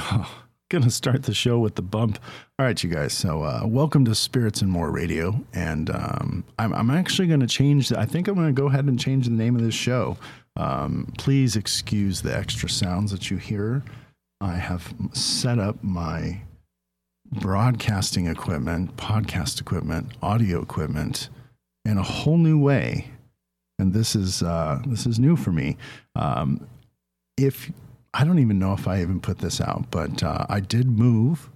Oh, gonna start the show with the bump. All right, you guys. So, uh, welcome to Spirits and More Radio, and um, I'm, I'm actually to change. I think I'm to go ahead and change the name of this show. Um, please excuse the extra sounds that you hear. I have set up my broadcasting equipment, podcast equipment, audio equipment in a whole new way, and this is uh, this is new for me. Um, if I don't even know if I even put this out, but uh, I did move,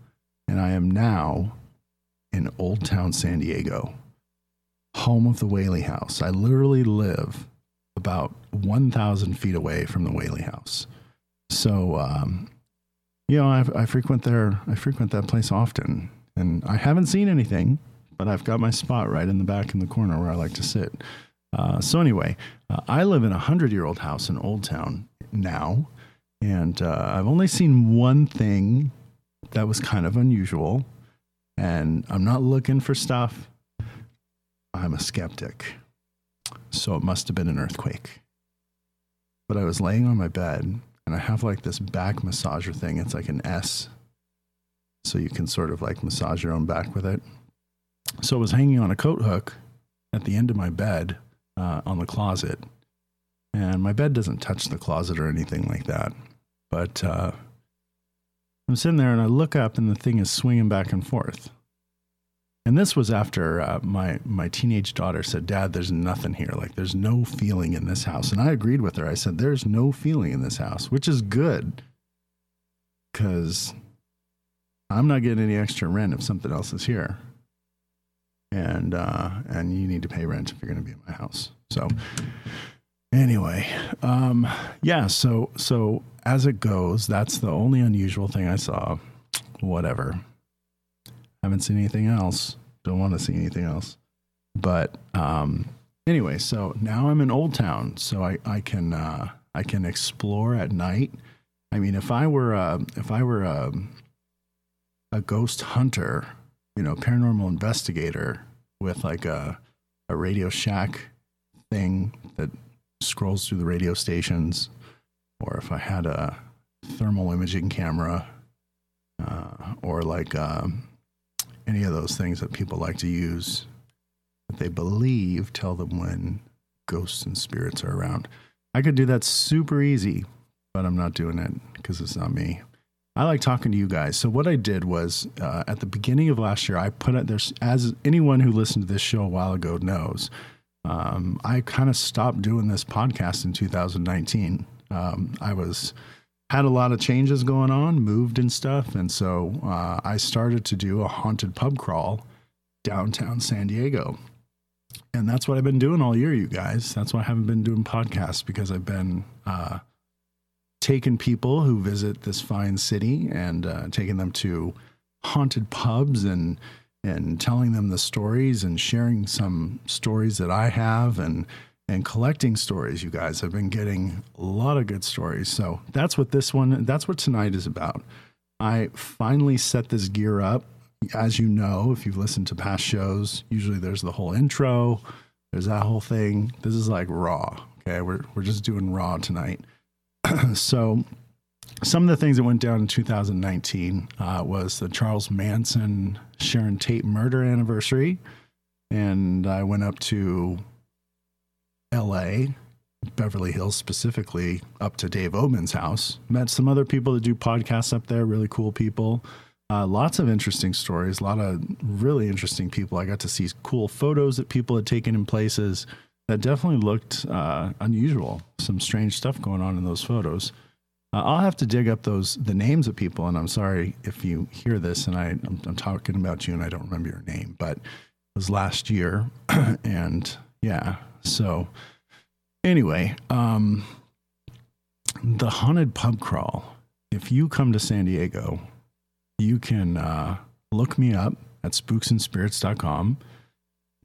and I am now in Old Town San Diego, home of the Whaley House. I literally live about 1,000 feet away from the Whaley House. So, um, you know, I, I frequent there. I frequent that place often, and I haven't seen anything, but I've got my spot right in the back in the corner where I like to sit. Uh, so anyway, uh, I live in a hundred-year-old house in Old Town now, and uh, I've only seen one thing that was kind of unusual, and I'm not looking for stuff. I'm a skeptic, so it must have been an earthquake. But I was laying on my bed and I have like this back massager thing. It's like an S. So you can sort of like massage your own back with it. So it was hanging on a coat hook at the end of my bed uh, on the closet. And my bed doesn't touch the closet or anything like that. But uh, I'm sitting there and I look up and the thing is swinging back and forth. And this was after uh, my my teenage daughter said, "Dad, there's nothing here. Like there's no feeling in this house." And I agreed with her. I said, "There's no feeling in this house," which is good because I'm not getting any extra rent if something else is here, and uh, and you need to pay rent if you're going to be in my house. So anyway, um, yeah. So so as it goes, that's the only unusual thing I saw. Whatever. Haven't seen anything else. Don't want to see anything else. But um, anyway, so now I'm in Old Town, so I I can uh, I can explore at night. I mean, if I were uh, if I were a, a ghost hunter, you know, paranormal investigator with like a a Radio Shack thing that scrolls through the radio stations, or if I had a thermal imaging camera, uh, or like um, any of those things that people like to use that they believe tell them when ghosts and spirits are around. I could do that super easy, but I'm not doing it because it's not me. I like talking to you guys. So what I did was uh, at the beginning of last year, I put it there's as anyone who listened to this show a while ago knows. Um, I kind of stopped doing this podcast in 2019. Um, I was had a lot of changes going on, moved and stuff, and so uh, I started to do a haunted pub crawl downtown San Diego. And that's what I've been doing all year, you guys. That's why I haven't been doing podcasts because I've been uh, taking people who visit this fine city and uh, taking them to haunted pubs and and telling them the stories and sharing some stories that I have and and collecting stories, you guys. I've been getting a lot of good stories. So that's what this one, that's what tonight is about. I finally set this gear up. As you know, if you've listened to past shows, usually there's the whole intro, there's that whole thing. This is like raw. Okay. We're, we're just doing raw tonight. so, some of the things that went down in 2019 uh, was the Charles Manson Sharon Tate murder anniversary. And I went up to LA, Beverly Hills specifically, up to Dave Oman's house. Met some other people that do podcasts up there, really cool people. Uh, lots of interesting stories, a lot of really interesting people. I got to see cool photos that people had taken in places that definitely looked uh, unusual. Some strange stuff going on in those photos. Uh, I'll have to dig up those the names of people, and I'm sorry if you hear this and I, I'm, I'm talking about you and I don't remember your name, but it was last year, and yeah, so anyway, um, the haunted pub crawl. If you come to San Diego, you can uh, look me up at spooksandspirits.com.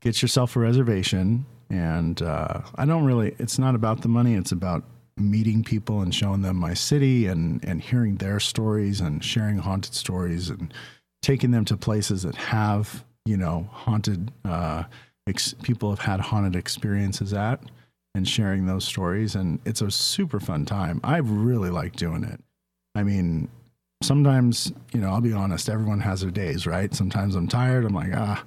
Get yourself a reservation. And uh, I don't really, it's not about the money. It's about meeting people and showing them my city and, and hearing their stories and sharing haunted stories and taking them to places that have, you know, haunted, uh, ex- people have had haunted experiences at and sharing those stories. And it's a super fun time. I really like doing it. I mean, sometimes, you know, I'll be honest, everyone has their days, right? Sometimes I'm tired. I'm like, ah,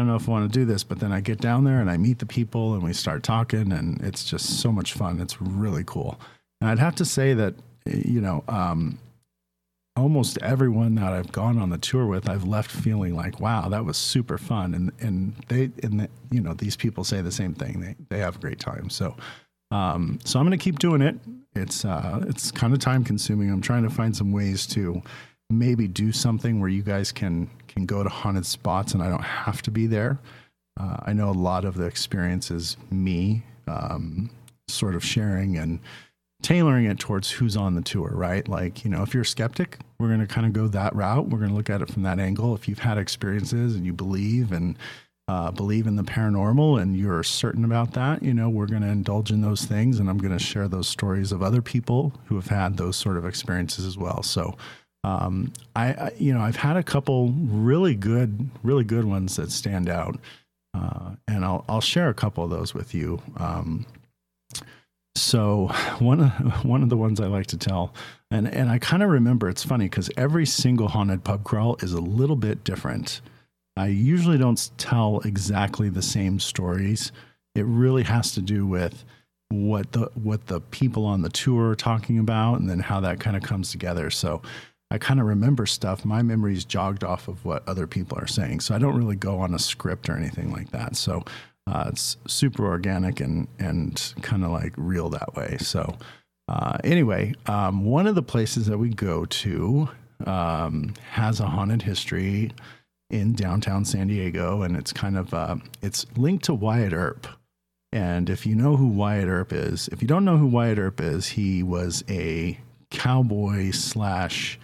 I don't know if I want to do this. But then I get down there and I meet the people and we start talking, and it's just so much fun. It's really cool. And I'd have to say that, you know, um, almost everyone that I've gone on the tour with, I've left feeling like, wow, that was super fun. And and they and the, you know these people say the same thing. They they have a great time. So um, so I'm going to keep doing it. It's uh, it's kind of time consuming. I'm trying to find some ways to maybe do something where you guys can can go to haunted spots and I don't have to be there. Uh, I know a lot of the experience is me um, sort of sharing and tailoring it towards who's on the tour, right? Like, you know, if you're a skeptic, we're going to kind of go that route. We're going to look at it from that angle. If you've had experiences and you believe and uh, believe in the paranormal and you're certain about that, you know, we're going to indulge in those things. And I'm going to share those stories of other people who have had those sort of experiences as well. So, um, I, I, you know, I've had a couple really good, really good ones that stand out. Uh, and I'll, I'll share a couple of those with you. Um, so one of, one of the ones I like to tell, and, and I kind of remember it's funny because every single haunted pub crawl is a little bit different. I usually don't tell exactly the same stories. It really has to do with what the what the people on the tour are talking about and then how that kind of comes together. So I kind of remember stuff. My memory's jogged off of what other people are saying. So I don't really go on a script or anything like that. So uh, it's super organic and and kind of like real that way. So uh, anyway, um, one of the places that we go to um, has a haunted history in downtown San Diego, and it's kind of uh, it's linked to Wyatt Earp. And if you know who Wyatt Earp is, if you don't know who Wyatt Earp is, he was a cowboy slash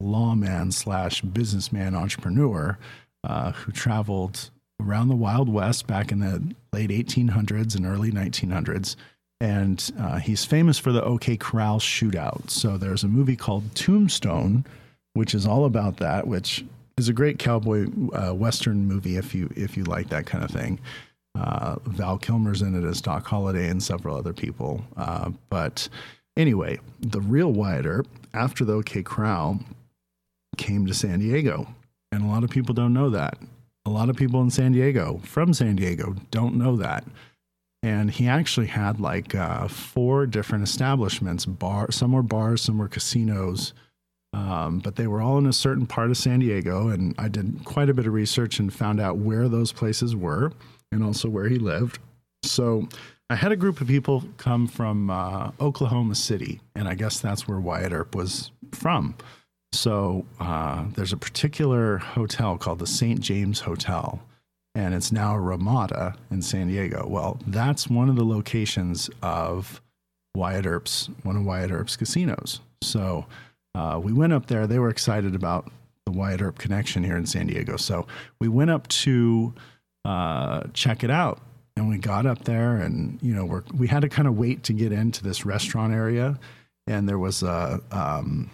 lawman slash businessman entrepreneur uh, who traveled around the Wild West back in the late 1800s and early 1900s. And uh, he's famous for the OK Corral shootout. So there's a movie called Tombstone, which is all about that, which is a great cowboy uh, western movie if you if you like that kind of thing. Uh, Val Kilmer's in it as Doc Holliday and several other people. Uh, but anyway, the real Wyatt Earp, after the OK Corral, came to San Diego, and a lot of people don't know that. A lot of people in San Diego, from San Diego, don't know that. And he actually had like uh, four different establishments. Bar, some were bars, some were casinos um, but they were all in a certain part of San Diego, and I did quite a bit of research and found out where those places were and also where he lived. So I had a group of people come from uh, Oklahoma City, and I guess that's where Wyatt Earp was from. So uh, there's a particular hotel called the St. James Hotel, and it's now a Ramada in San Diego. Well, that's one of the locations of Wyatt Earp's, one of Wyatt Earp's casinos. So uh, we went up there. They were excited about the Wyatt Earp connection here in San Diego. So we went up to uh, check it out. And we got up there, and you know, we we had to kind of wait to get into this restaurant area. And there was a um,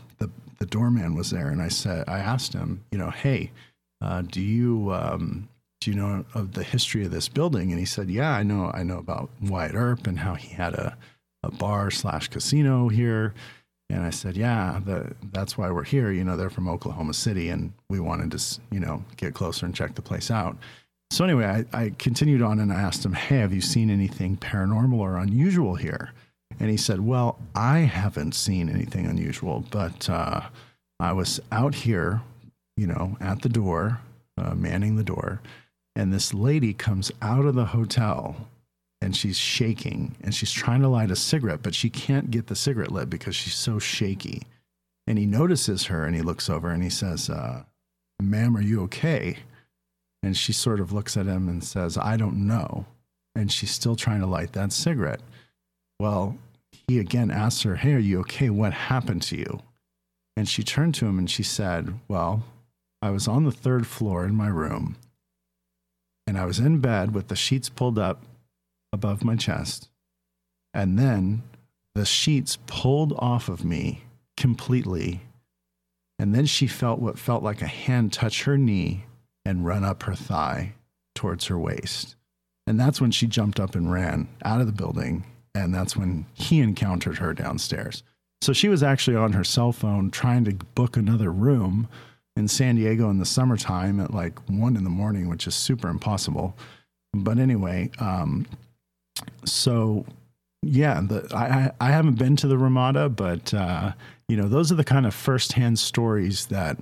the doorman was there, and I said, I asked him, you know, hey, uh, do you um, do you know of the history of this building? And he said, yeah, I know, I know about Wyatt Earp and how he had a a bar slash casino here and I said, yeah, the, that's why we're here. You know, they're from Oklahoma City and we wanted to, you know, get closer and check the place out. So anyway, I, I continued on and I asked him, hey, have you seen anything paranormal or unusual here? And he said, well, I haven't seen anything unusual, but uh, I was out here, you know, at the door, uh, manning the door, and this lady comes out of the hotel and she's shaking and she's trying to light a cigarette, but she can't get the cigarette lit because she's so shaky. And he notices her and he looks over and he says, uh, Ma'am, are you okay? And she sort of looks at him and says, I don't know. And she's still trying to light that cigarette. Well, he again asked her, Hey, are you okay? What happened to you? And she turned to him and she said, Well, I was on the third floor in my room and I was in bed with the sheets pulled up above my chest. And then the sheets pulled off of me completely. And then she felt what felt like a hand touch her knee and run up her thigh towards her waist. And that's when she jumped up and ran out of the building. And that's when he encountered her downstairs. So she was actually on her cell phone trying to book another room in San Diego in the summertime at like one in the morning, which is super impossible. But anyway, um, so yeah, the, I, I haven't been to the Ramada, but uh, you know, those are the kind of firsthand stories that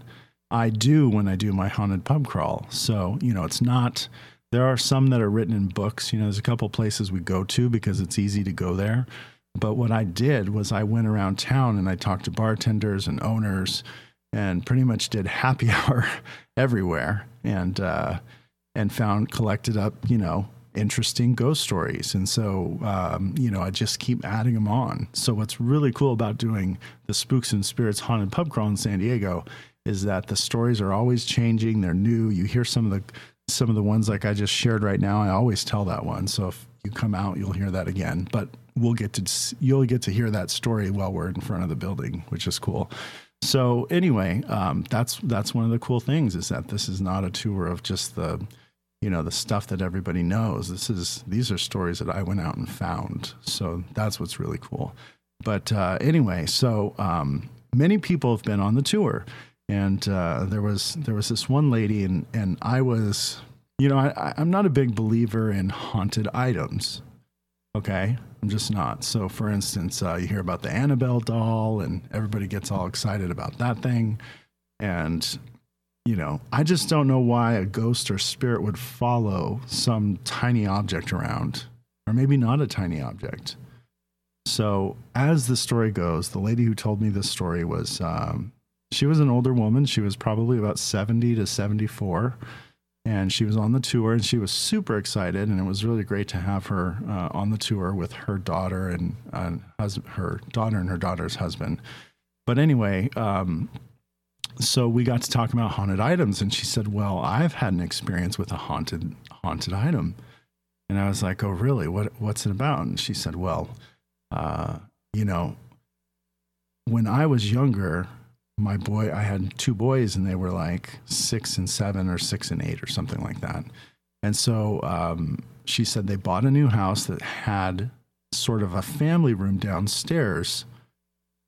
I do when I do my haunted pub crawl. So, you know, it's not, there are some that are written in books. You know, there's a couple places we go to because it's easy to go there. But what I did was I went around town and I talked to bartenders and owners and pretty much did happy hour everywhere and uh, and found collected up you know interesting ghost stories and so um, you know i just keep adding them on so what's really cool about doing the spooks and spirits haunted pub crawl in san diego is that the stories are always changing they're new you hear some of the some of the ones like i just shared right now i always tell that one so if you come out you'll hear that again but we'll get to you'll get to hear that story while we're in front of the building which is cool so anyway, um, that's that's one of the cool things is that this is not a tour of just the, you know, the stuff that everybody knows. This is these are stories that I went out and found. So that's what's really cool. But uh, anyway, so um, many people have been on the tour, and uh, there was there was this one lady, and and I was, you know, I, I'm not a big believer in haunted items. Okay, I'm just not. So, for instance, uh, you hear about the Annabelle doll, and everybody gets all excited about that thing. And, you know, I just don't know why a ghost or spirit would follow some tiny object around, or maybe not a tiny object. So, as the story goes, the lady who told me this story was um, she was an older woman. She was probably about 70 to 74 and she was on the tour and she was super excited and it was really great to have her uh, on the tour with her daughter and uh, hus- her daughter and her daughter's husband. But anyway um, so we got to talk about haunted items and she said well i've had an experience with a haunted haunted item. And i was like oh really? What what's it about? And she said well uh, you know when i was younger my boy, I had two boys and they were like six and seven or six and eight or something like that. And so um, she said they bought a new house that had sort of a family room downstairs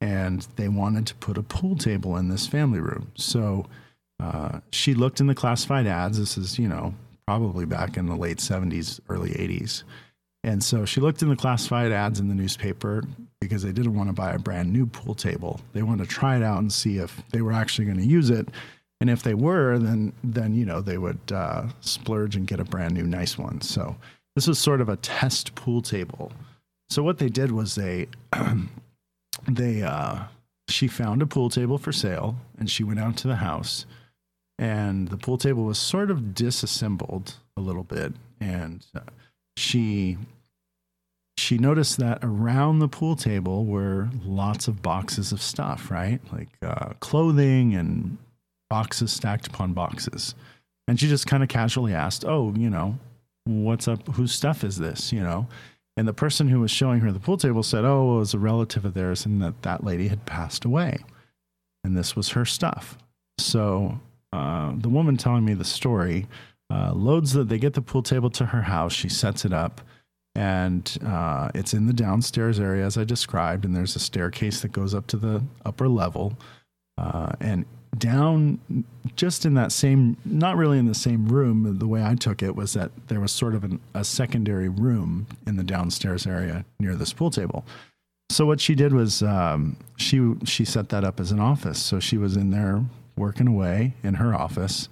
and they wanted to put a pool table in this family room. So uh, she looked in the classified ads. This is, you know, probably back in the late 70s, early 80s. And so she looked in the classified ads in the newspaper because they didn't want to buy a brand new pool table. They wanted to try it out and see if they were actually going to use it. And if they were, then then you know they would uh, splurge and get a brand new nice one. So this was sort of a test pool table. So what they did was they they uh, she found a pool table for sale and she went out to the house and the pool table was sort of disassembled a little bit and uh, she she noticed that around the pool table were lots of boxes of stuff, right? Like uh, clothing and boxes stacked upon boxes. And she just kind of casually asked, Oh, you know, what's up? Whose stuff is this? You know? And the person who was showing her the pool table said, Oh, it was a relative of theirs and that that lady had passed away. And this was her stuff. So uh, the woman telling me the story uh, loads that they get the pool table to her house. She sets it up and uh, it's in the downstairs area as I described. And there's a staircase that goes up to the upper level. Uh, and down just in that same, not really in the same room, the way I took it was that there was sort of an, a secondary room in the downstairs area near this pool table. So what she did was um, she she set that up as an office. So she was in there working away in her office,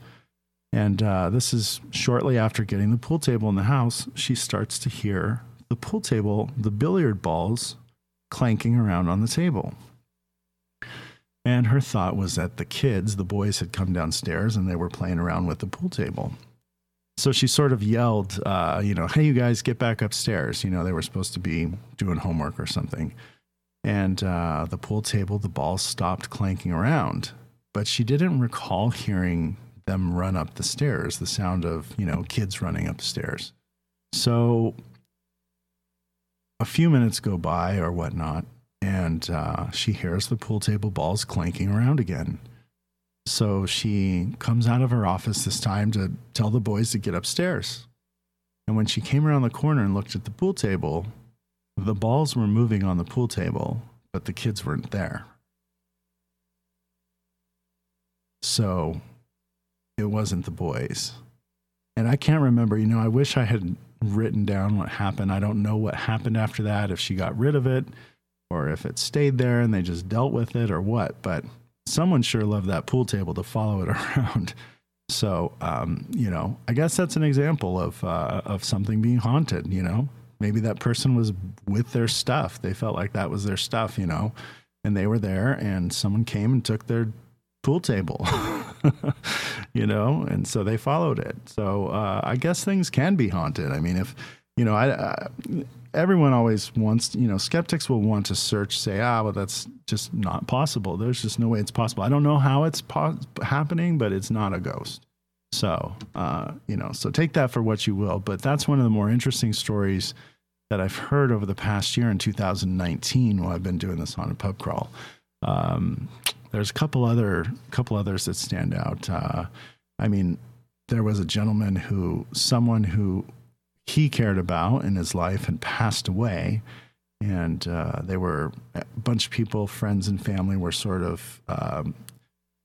and uh, this is shortly after getting the pool table in the house, she starts to hear the pool table, the billiard balls clanking around on the table. And her thought was that the kids, the boys, had come downstairs and they were playing around with the pool table. So she sort of yelled, uh, you know, hey, you guys, get back upstairs. You know, they were supposed to be doing homework or something. And uh, the pool table, the balls stopped clanking around. But she didn't recall hearing them run up the stairs, the sound of, you know, kids running up the stairs. So a few minutes go by or whatnot, and uh, she hears the pool table balls clanking around again. So she comes out of her office this time to tell the boys to get upstairs. And when she came around the corner and looked at the pool table, the balls were moving on the pool table, but the kids weren't there. So it wasn't the boys. And I can't remember, you know, I wish I had written down what happened. I don't know what happened after that, if she got rid of it or if it stayed there and they just dealt with it or what. But someone sure loved that pool table to follow it around. So, um, you know, I guess that's an example of uh, of something being haunted. You know, maybe that person was with their stuff. They felt like that was their stuff. You know, and they were there, and someone came and took their pool table. you know, and so they followed it. So uh, I guess things can be haunted. I mean, if you know, I, I everyone always wants, you know, skeptics will want to search, say, ah, well, that's just not possible. There's just no way it's possible. I don't know how it's po- happening, but it's not a ghost. So, uh, you know, so take that for what you will. But that's one of the more interesting stories that I've heard over the past year in 2019 while I've been doing this haunted pub crawl. Um, there's a couple other couple others that stand out. Uh, I mean, there was a gentleman who, someone who he cared about in his life had passed away. And uh, they were a bunch of people, friends and family, were sort of um,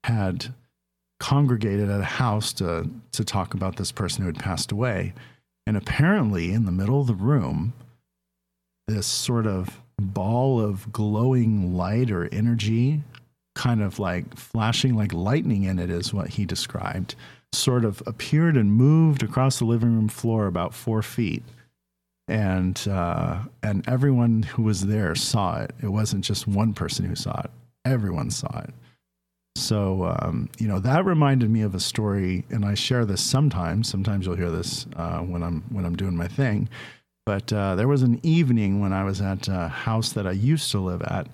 had congregated at a house to to talk about this person who had passed away. And apparently, in the middle of the room, this sort of ball of glowing light or energy, kind of like flashing like lightning in it, is what he described sort of appeared and moved across the living room floor about four feet. And uh, and everyone who was there saw it. It wasn't just one person who saw it. Everyone saw it. So um, you know that reminded me of a story, and I share this sometimes. Sometimes you'll hear this uh, when I'm when I'm doing my thing. But uh, there was an evening when I was at a house that I used to live at,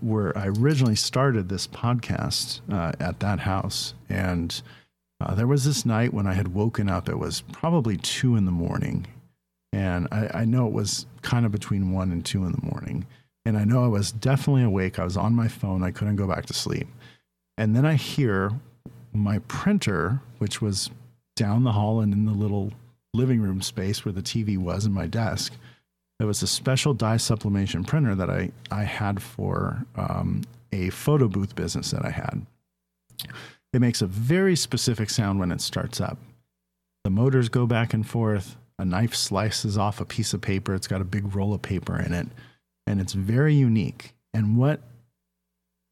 where I originally started this podcast uh, at that house, and uh, there was this night when I had woken up. It was probably two in the morning. And I, I, know it was kind of between one and two in the morning. And I know I was definitely awake. I was on my phone. I couldn't go back to sleep. And then I hear my printer, which was down the hall and in the little living room space where the TV was in my desk. There was a special dye sublimation printer that I, I had for um, a photo booth business that I had. It makes a very specific sound when it starts up. The motors go back and forth. A knife slices off a piece of paper. It's got a big roll of paper in it, and it's very unique. And what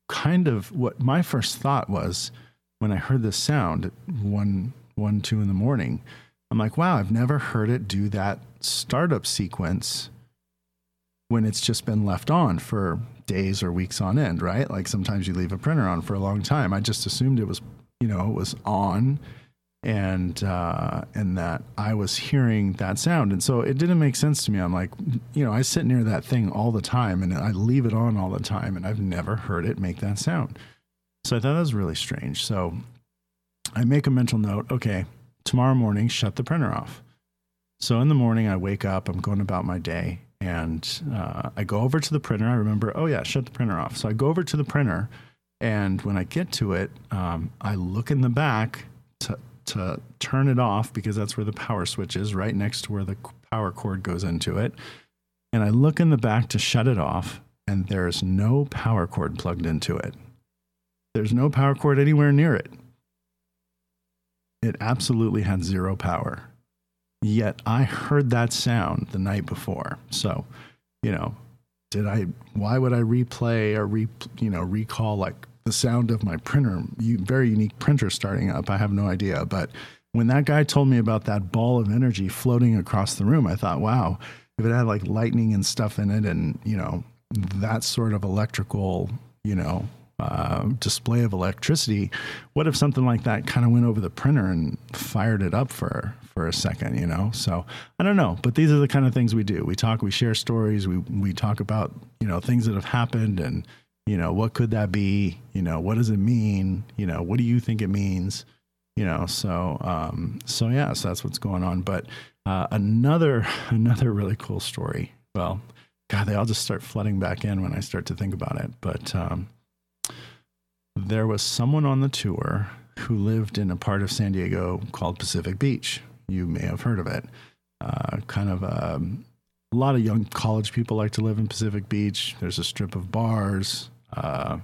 kind of what my first thought was when I heard this sound at one, one, two in the morning, I'm like, wow, I've never heard it do that startup sequence when it's just been left on for days or weeks on end, right? Like sometimes you leave a printer on for a long time. I just assumed it was, you know, it was on and uh, and that I was hearing that sound, and so it didn't make sense to me. I'm like, you know, I sit near that thing all the time, and I leave it on all the time, and I've never heard it make that sound. So I thought that was really strange. So I make a mental note. Okay, tomorrow morning, shut the printer off. So in the morning, I wake up. I'm going about my day, and uh, I go over to the printer. I remember, oh yeah, shut the printer off. So I go over to the printer, and when I get to it, um, I look in the back to to turn it off because that's where the power switch is, right next to where the power cord goes into it. And I look in the back to shut it off, and there's no power cord plugged into it. There's no power cord anywhere near it. It absolutely had zero power. Yet I heard that sound the night before. So, you know, did I, why would I replay or re, you know, recall like the sound of my printer, very unique printer starting up? I have no idea. But when that guy told me about that ball of energy floating across the room, I thought, wow, if it had like lightning and stuff in it and, you know, that sort of electrical, you know, uh, display of electricity. What if something like that kind of went over the printer and fired it up for for a second? You know, so I don't know, but these are the kind of things we do. We talk, we share stories, we we talk about you know things that have happened, and you know what could that be? You know, what does it mean? You know, what do you think it means? You know, so um, so yeah, so that's what's going on. But uh, another another really cool story. Well, God, they all just start flooding back in when I start to think about it. But um, there was someone on the tour who lived in a part of San Diego called Pacific Beach. You may have heard of it. Uh, kind of a a lot of young college people like to live in Pacific Beach. There's a strip of bars. Uh,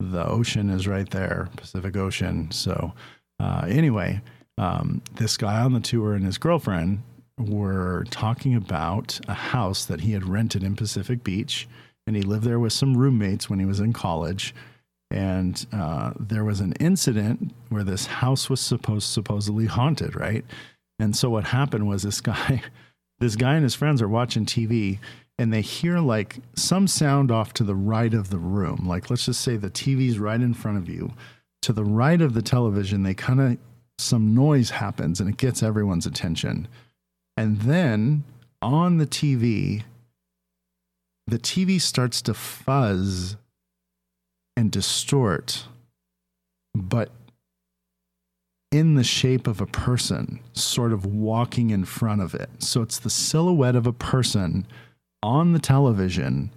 the ocean is right there, Pacific Ocean. So, uh, anyway, um, this guy on the tour and his girlfriend were talking about a house that he had rented in Pacific Beach, and he lived there with some roommates when he was in college. And uh, there was an incident where this house was supposed supposedly haunted, right? And so what happened was this guy, this guy and his friends are watching TV, and they hear like some sound off to the right of the room. Like let's just say the TV's right in front of you. To the right of the television, they kind of some noise happens and it gets everyone's attention. And then on the TV, the TV starts to fuzz and distort, but in the shape of a person, sort of walking in front of it. So it's the silhouette of a person on the television,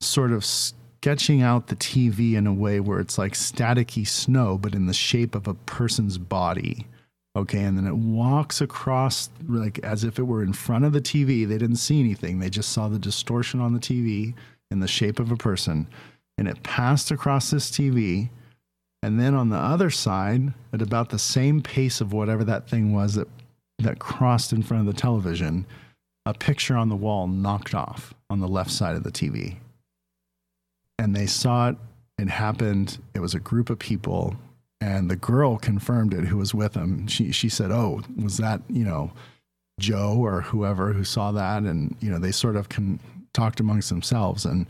sort of sketching out the TV in a way where it's like staticky snow, but in the shape of a person's body. Okay, and then it walks across like as if it were in front of the TV. They didn't see anything, they just saw the distortion on the TV in the shape of a person. And it passed across this TV. And then on the other side, at about the same pace of whatever that thing was that, that crossed in front of the television, a picture on the wall knocked off on the left side of the TV. And they saw it. It happened. It was a group of people and the girl confirmed it who was with him she she said oh was that you know joe or whoever who saw that and you know they sort of talked amongst themselves and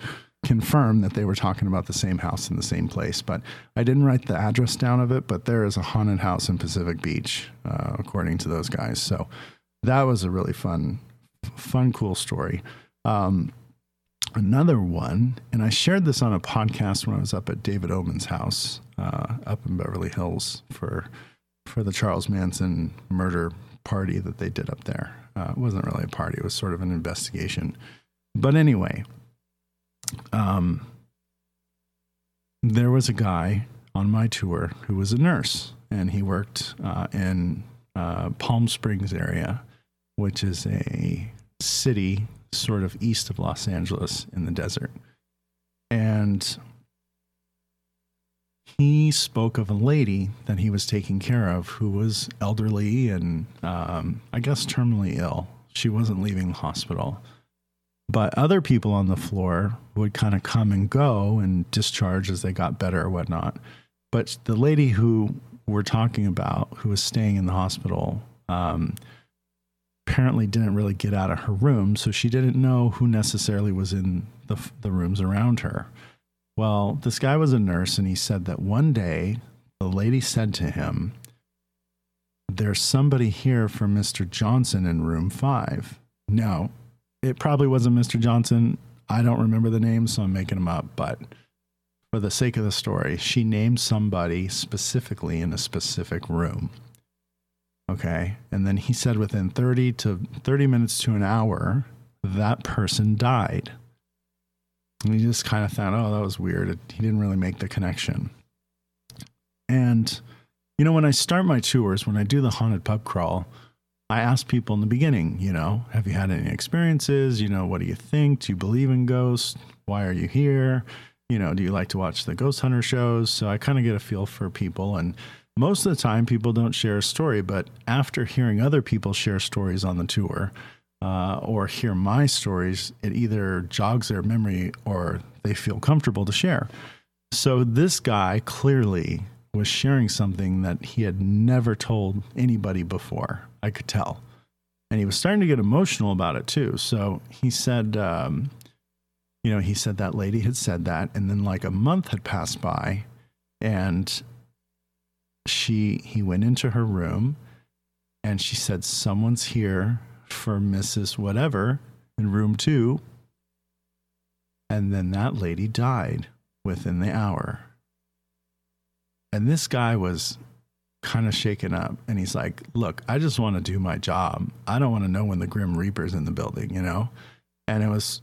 confirmed that they were talking about the same house in the same place but i didn't write the address down of it but there is a haunted house in pacific beach uh, according to those guys so that was a really fun fun cool story um, another one, and I shared this on a podcast when I was up at David Oman's house uh, up in Beverly Hills for for the Charles Manson murder party that they did up there. Uh, it wasn't really a party; it was sort of an investigation. But anyway, um, there was a guy on my tour who was a nurse, and he worked uh, in uh, Palm Springs area, which is a city sort of east of Los Angeles in the desert. And he spoke of a lady that he was taking care of who was elderly and um, I guess terminally ill. She wasn't leaving the hospital. But other people on the floor would kind of come and go and discharge as they got better or whatnot. But the lady who we're talking about, who was staying in the hospital, um, apparently didn't really get out of her room, so she didn't know who necessarily was in the, the rooms around her. Well, this guy was a nurse, and he said that one day the lady said to him, There's somebody here for Mr. Johnson in room five. No, it probably wasn't Mr. Johnson. I don't remember the name, so I'm making him up, but for the sake of the story, she named somebody specifically in a specific room. Okay. And then he said within 30 to 30 minutes to an hour, that person died. And he just kind of thought, oh, that was weird. He didn't really make the connection. And, you know, when I start my tours, when I do the haunted pub crawl, I ask people in the beginning, you know, have you had any experiences? You know, what do you think? Do you believe in ghosts? Why are you here? You know, do you like to watch the ghost hunter shows? So I kind of get a feel for people. And most of the time people don't share a story, but after hearing other people share stories on the tour uh, or hear my stories, it either jogs their memory or they feel comfortable to share. So this guy clearly was sharing something that he had never told anybody before. I could tell. And he was starting to get emotional about it too. So he said, um, you know, he said that lady had said that. And then like a month had passed by and she he went into her room and she said someone's here for mrs whatever in room two and then that lady died within the hour and this guy was kind of shaken up and he's like look i just want to do my job i don't want to know when the grim reaper's in the building you know and it was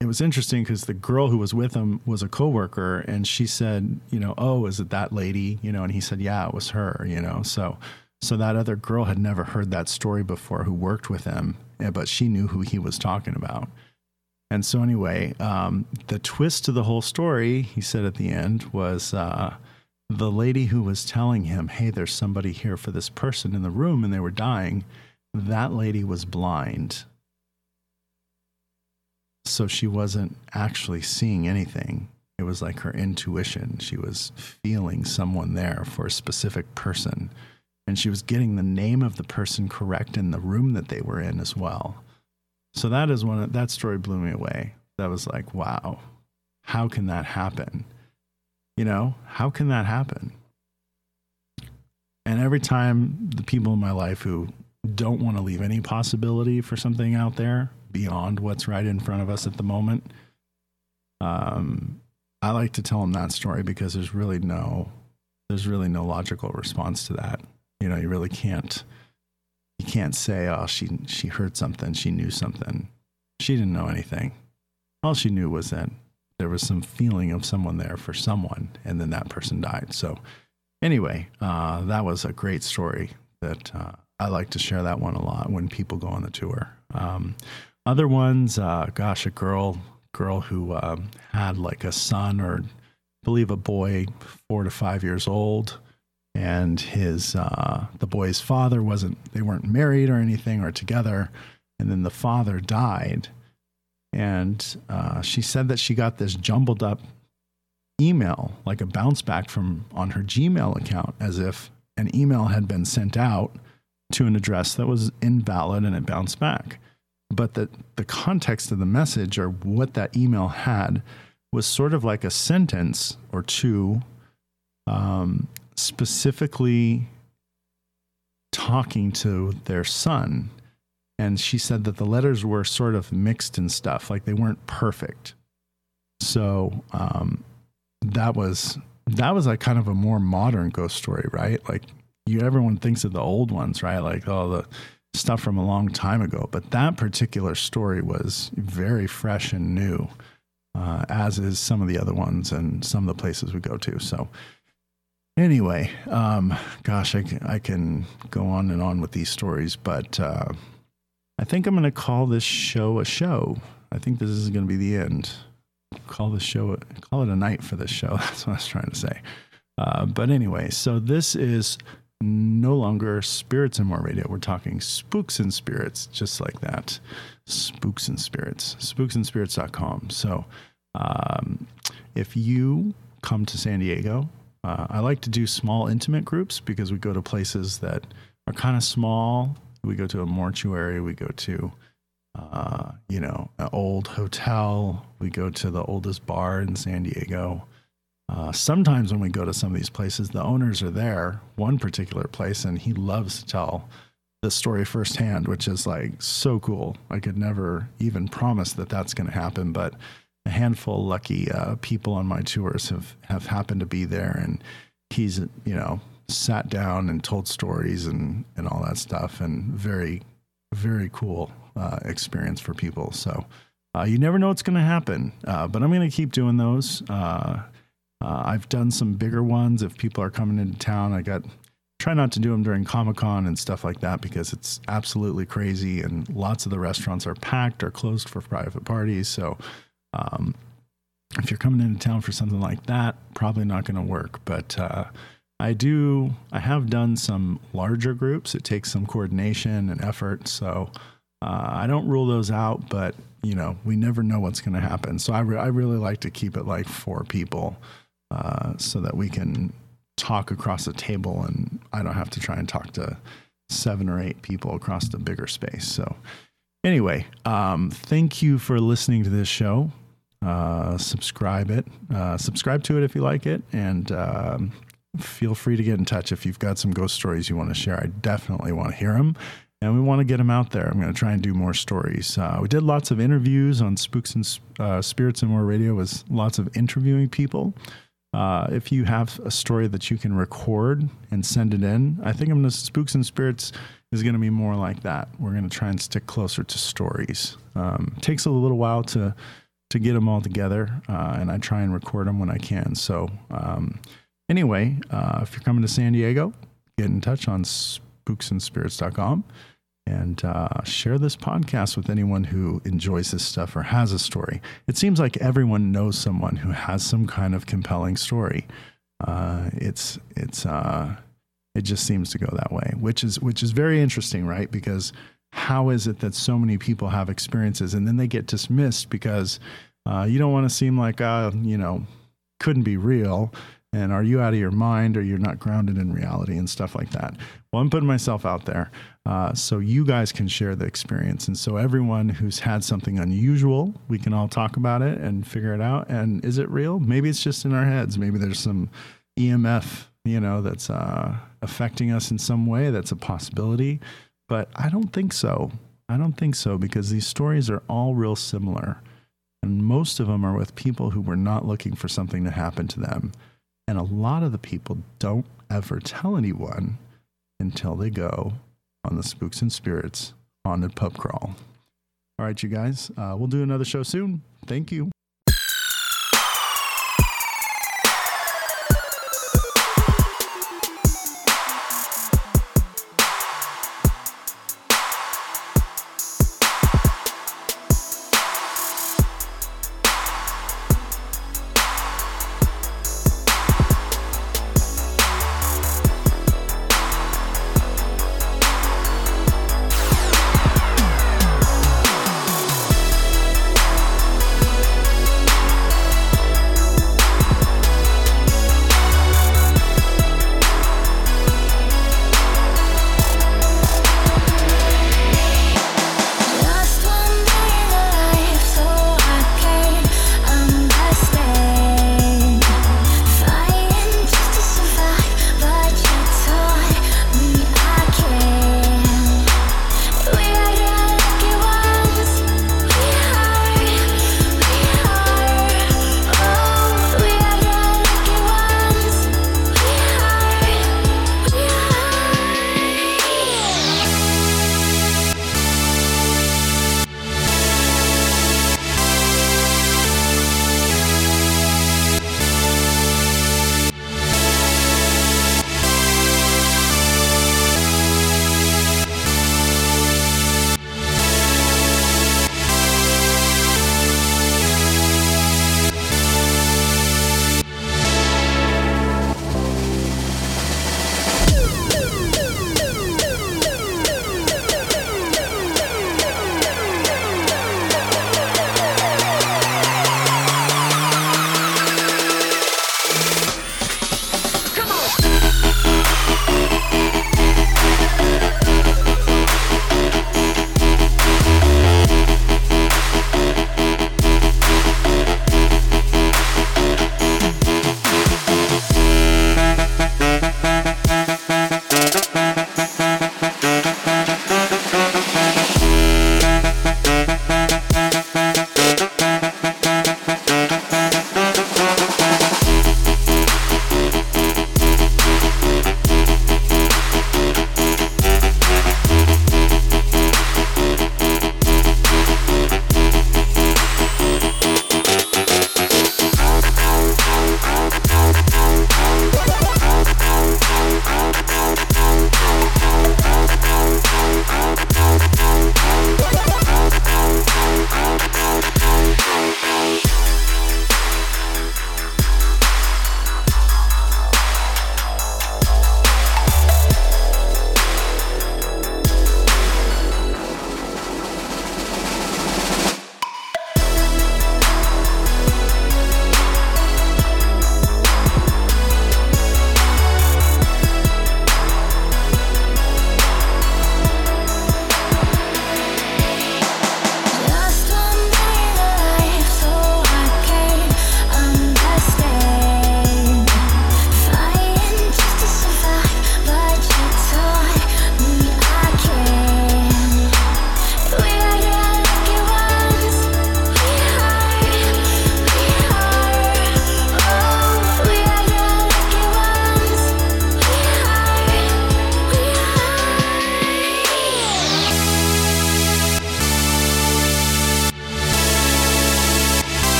it was interesting because the girl who was with him was a coworker and she said, you know, oh, is it that lady? You know, and he said, yeah, it was her, you know. So So that other girl had never heard that story before who worked with him, eh, but she knew who he was talking about. And so, anyway, um, the twist to the whole story, he said at the end, was uh, the lady who was telling him, Hey, there's somebody here for this person in the room and they were dying. That lady was blind. So she wasn't actually seeing anything. It was like her intuition. She was feeling someone there for a specific person. And she was getting the name of the person correct in the room that they were in as well. So that is one that story blew me away. That was like, wow, how can that happen? You know, how can that happen? And every time the people in my life who don't want to leave any possibility for something out there beyond what's right in front of us at the moment, um, I like to tell them that story because there's really no there's really no logical response to that. You know, you really can't you can't say, "Oh, she she heard something, she knew something." She didn't know anything. All she knew was that there was some feeling of someone there for someone, and then that person died. So, anyway, uh, that was a great story that uh, I like to share that one a lot when people go on the tour. Um, other ones, uh, gosh, a girl girl who um, had like a son or I believe a boy, four to five years old, and his uh, the boy's father wasn't they weren't married or anything or together, and then the father died and uh, she said that she got this jumbled up email, like a bounce back from on her Gmail account, as if an email had been sent out to an address that was invalid and it bounced back. But the, the context of the message or what that email had was sort of like a sentence or two um, specifically talking to their son and she said that the letters were sort of mixed and stuff, like they weren't perfect. So um, that was that was like kind of a more modern ghost story, right? Like you, everyone thinks of the old ones, right? Like all the stuff from a long time ago, but that particular story was very fresh and new, uh, as is some of the other ones and some of the places we go to. So. Anyway, um, gosh, I, I can go on and on with these stories, but uh, I think I'm going to call this show a show. I think this is going to be the end. Call this show, call it a night for this show. That's what I was trying to say. Uh, but anyway, so this is no longer Spirits and More Radio. We're talking spooks and spirits, just like that. Spooks and spirits, spooksandspirits.com. So um, if you come to San Diego, uh, I like to do small, intimate groups because we go to places that are kind of small we go to a mortuary. We go to, uh, you know, an old hotel. We go to the oldest bar in San Diego. Uh, sometimes when we go to some of these places, the owners are there, one particular place, and he loves to tell the story firsthand, which is like so cool. I could never even promise that that's going to happen, but a handful of lucky uh, people on my tours have, have happened to be there. And he's, you know, sat down and told stories and, and all that stuff, and very, very cool uh, experience for people. So uh, you never know what's going to happen, uh, but I'm going to keep doing those. Uh, uh, I've done some bigger ones. If people are coming into town, I got try not to do them during Comic Con and stuff like that because it's absolutely crazy, and lots of the restaurants are packed or closed for private parties. So. Um, if you're coming into town for something like that, probably not going to work. But uh, I do, I have done some larger groups. It takes some coordination and effort. So uh, I don't rule those out, but you know, we never know what's going to happen. So I, re- I really like to keep it like four people uh, so that we can talk across the table and I don't have to try and talk to seven or eight people across the bigger space. So anyway, um, thank you for listening to this show. Uh, subscribe it, uh, subscribe to it if you like it, and um, feel free to get in touch if you've got some ghost stories you want to share. I definitely want to hear them. And we want to get them out there. I'm going to try and do more stories. Uh, we did lots of interviews on Spooks and uh, Spirits and More Radio. Was lots of interviewing people. Uh, if you have a story that you can record and send it in, I think I'm going to Spooks and Spirits is going to be more like that. We're going to try and stick closer to stories. Um, takes a little while to to get them all together, uh, and I try and record them when I can. So. Um, Anyway, uh, if you're coming to San Diego, get in touch on spooksandspirits.com and uh, share this podcast with anyone who enjoys this stuff or has a story. It seems like everyone knows someone who has some kind of compelling story. Uh, it's it's uh, it just seems to go that way, which is which is very interesting, right? Because how is it that so many people have experiences and then they get dismissed because uh, you don't want to seem like uh, you know couldn't be real and are you out of your mind or you're not grounded in reality and stuff like that? Well i'm putting myself out there uh, so you guys can share the experience. And so everyone who's had something unusual we can all talk about it and figure it out. And is it real? Maybe it's just in our heads. Maybe there's some emf you know that's uh, affecting us in some way that's a possibility. But i don't think so. I don't think so because these stories are all real similar. And most of them are with people who were not looking for something to happen to them and a lot of the people don't ever tell anyone until they go on the Spooks and Spirits Haunted Pub Crawl. All right, you guys, uh, we'll do another show soon. Thank you.